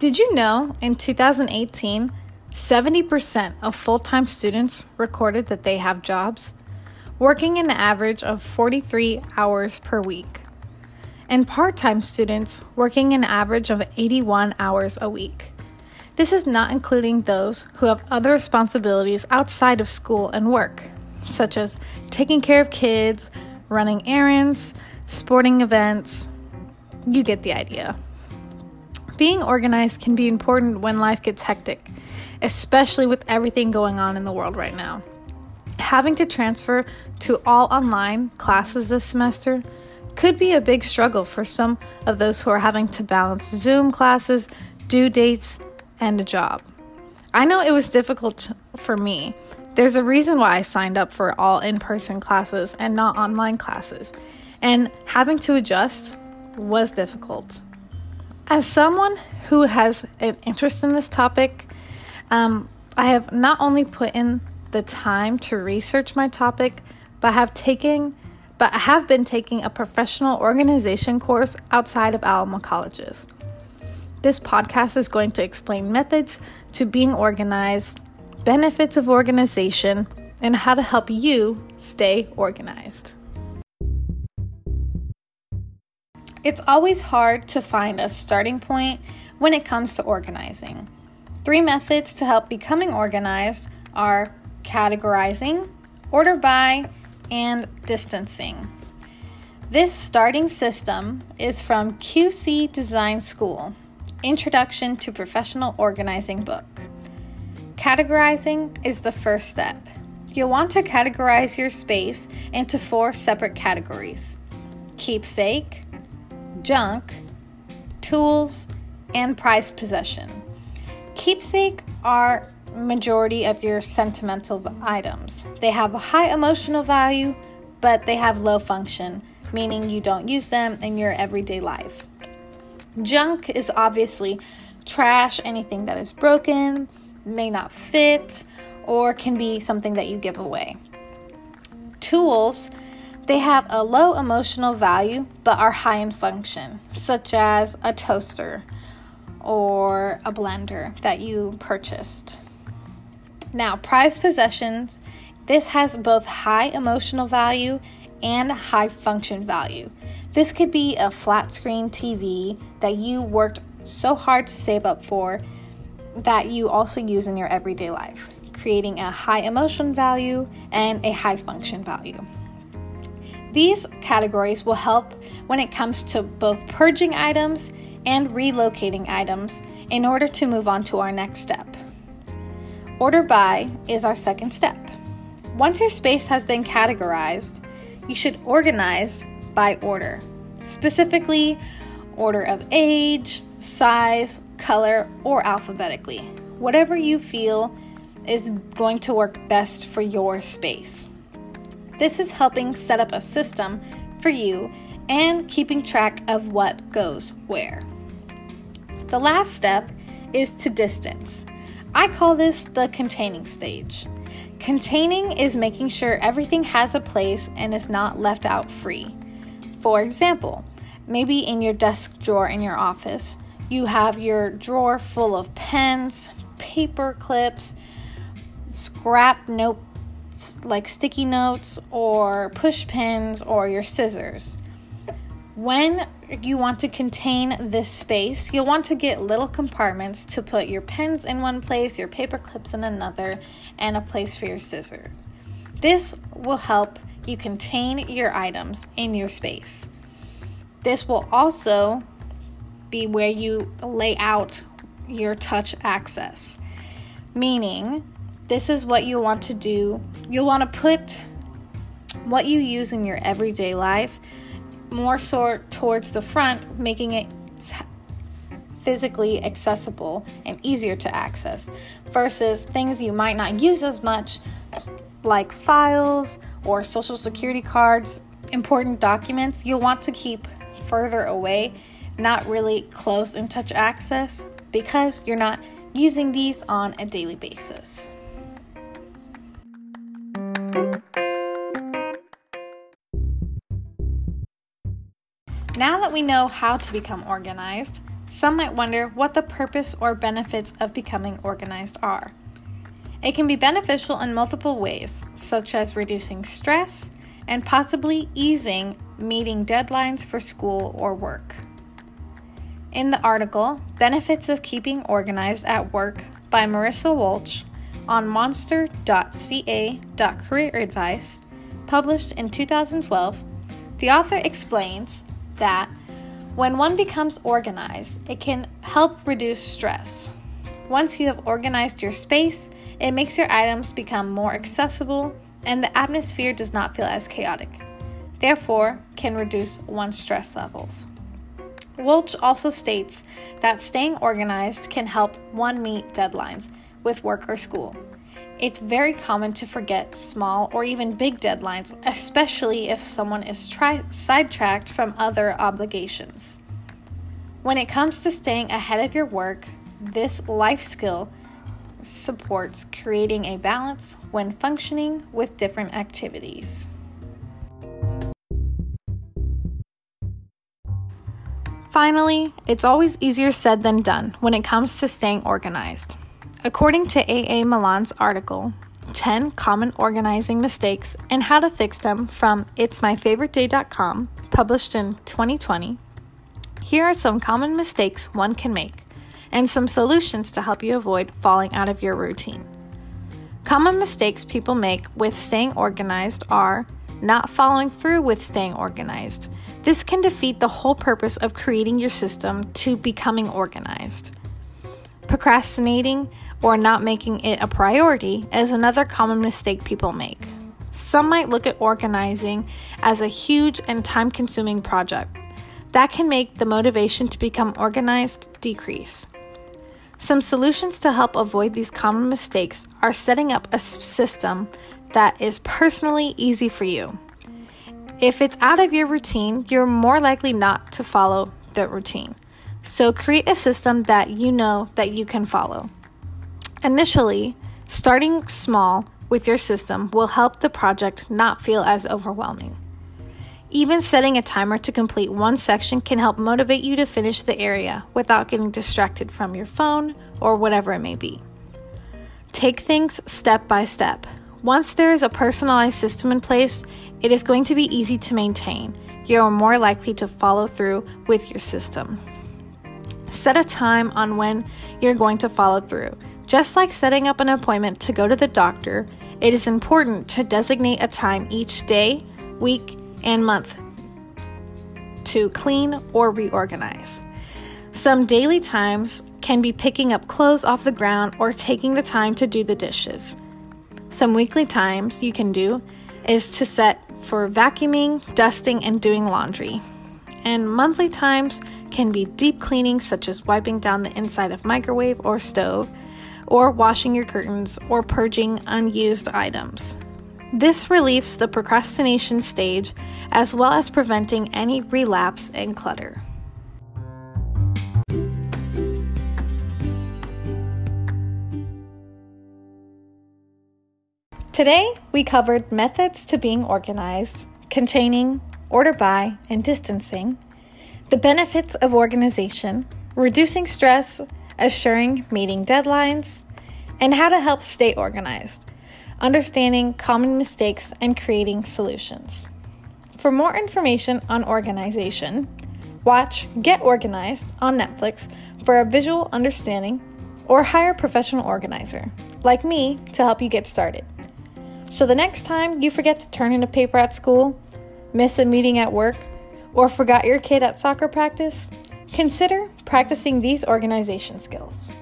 Did you know in 2018, 70% of full time students recorded that they have jobs, working an average of 43 hours per week, and part time students working an average of 81 hours a week? This is not including those who have other responsibilities outside of school and work, such as taking care of kids, running errands, sporting events. You get the idea. Being organized can be important when life gets hectic, especially with everything going on in the world right now. Having to transfer to all online classes this semester could be a big struggle for some of those who are having to balance Zoom classes, due dates, and a job. I know it was difficult for me. There's a reason why I signed up for all in person classes and not online classes, and having to adjust was difficult. As someone who has an interest in this topic, um, I have not only put in the time to research my topic, but have taken but have been taking a professional organization course outside of Alma colleges. This podcast is going to explain methods to being organized, benefits of organization, and how to help you stay organized. It's always hard to find a starting point when it comes to organizing. Three methods to help becoming organized are categorizing, order by, and distancing. This starting system is from QC Design School Introduction to Professional Organizing book. Categorizing is the first step. You'll want to categorize your space into four separate categories keepsake, junk, tools, and prized possession. Keepsake are majority of your sentimental items. They have a high emotional value, but they have low function, meaning you don't use them in your everyday life. Junk is obviously trash, anything that is broken, may not fit, or can be something that you give away. Tools they have a low emotional value but are high in function, such as a toaster or a blender that you purchased. Now, prized possessions, this has both high emotional value and high function value. This could be a flat screen TV that you worked so hard to save up for that you also use in your everyday life, creating a high emotion value and a high function value. These categories will help when it comes to both purging items and relocating items in order to move on to our next step. Order by is our second step. Once your space has been categorized, you should organize by order, specifically order of age, size, color, or alphabetically. Whatever you feel is going to work best for your space. This is helping set up a system for you and keeping track of what goes where. The last step is to distance. I call this the containing stage. Containing is making sure everything has a place and is not left out free. For example, maybe in your desk drawer in your office, you have your drawer full of pens, paper clips, scrap note like sticky notes or push pins or your scissors. When you want to contain this space, you'll want to get little compartments to put your pens in one place, your paper clips in another, and a place for your scissors. This will help you contain your items in your space. This will also be where you lay out your touch access, meaning this is what you want to do. You'll want to put what you use in your everyday life more so towards the front, making it physically accessible and easier to access versus things you might not use as much like files or social security cards, important documents you'll want to keep further away, not really close in touch access because you're not using these on a daily basis. Now that we know how to become organized, some might wonder what the purpose or benefits of becoming organized are. It can be beneficial in multiple ways, such as reducing stress and possibly easing meeting deadlines for school or work. In the article, Benefits of Keeping Organized at Work by Marissa Walsh on monster.ca.career advice, published in 2012, the author explains that when one becomes organized, it can help reduce stress. Once you have organized your space, it makes your items become more accessible and the atmosphere does not feel as chaotic. Therefore, can reduce one's stress levels. Walsh also states that staying organized can help one meet deadlines with work or school. It's very common to forget small or even big deadlines, especially if someone is tri- sidetracked from other obligations. When it comes to staying ahead of your work, this life skill supports creating a balance when functioning with different activities. Finally, it's always easier said than done when it comes to staying organized. According to A.A. Milan's article, 10 Common Organizing Mistakes and How to Fix Them from It'sMyFavoriteDay.com, published in 2020, here are some common mistakes one can make and some solutions to help you avoid falling out of your routine. Common mistakes people make with staying organized are not following through with staying organized. This can defeat the whole purpose of creating your system to becoming organized. Procrastinating or not making it a priority is another common mistake people make. Some might look at organizing as a huge and time consuming project. That can make the motivation to become organized decrease. Some solutions to help avoid these common mistakes are setting up a system that is personally easy for you. If it's out of your routine, you're more likely not to follow the routine. So create a system that you know that you can follow. Initially, starting small with your system will help the project not feel as overwhelming. Even setting a timer to complete one section can help motivate you to finish the area without getting distracted from your phone or whatever it may be. Take things step by step. Once there is a personalized system in place, it is going to be easy to maintain. You are more likely to follow through with your system. Set a time on when you're going to follow through. Just like setting up an appointment to go to the doctor, it is important to designate a time each day, week, and month to clean or reorganize. Some daily times can be picking up clothes off the ground or taking the time to do the dishes. Some weekly times you can do is to set for vacuuming, dusting, and doing laundry. And monthly times can be deep cleaning, such as wiping down the inside of microwave or stove, or washing your curtains or purging unused items. This relieves the procrastination stage as well as preventing any relapse and clutter. Today, we covered methods to being organized, containing, order by, and distancing, the benefits of organization, reducing stress, assuring meeting deadlines, and how to help stay organized understanding common mistakes, and creating solutions. For more information on organization, watch Get Organized on Netflix for a visual understanding or hire a professional organizer, like me, to help you get started. So the next time you forget to turn in a paper at school, miss a meeting at work, or forgot your kid at soccer practice, consider practicing these organization skills.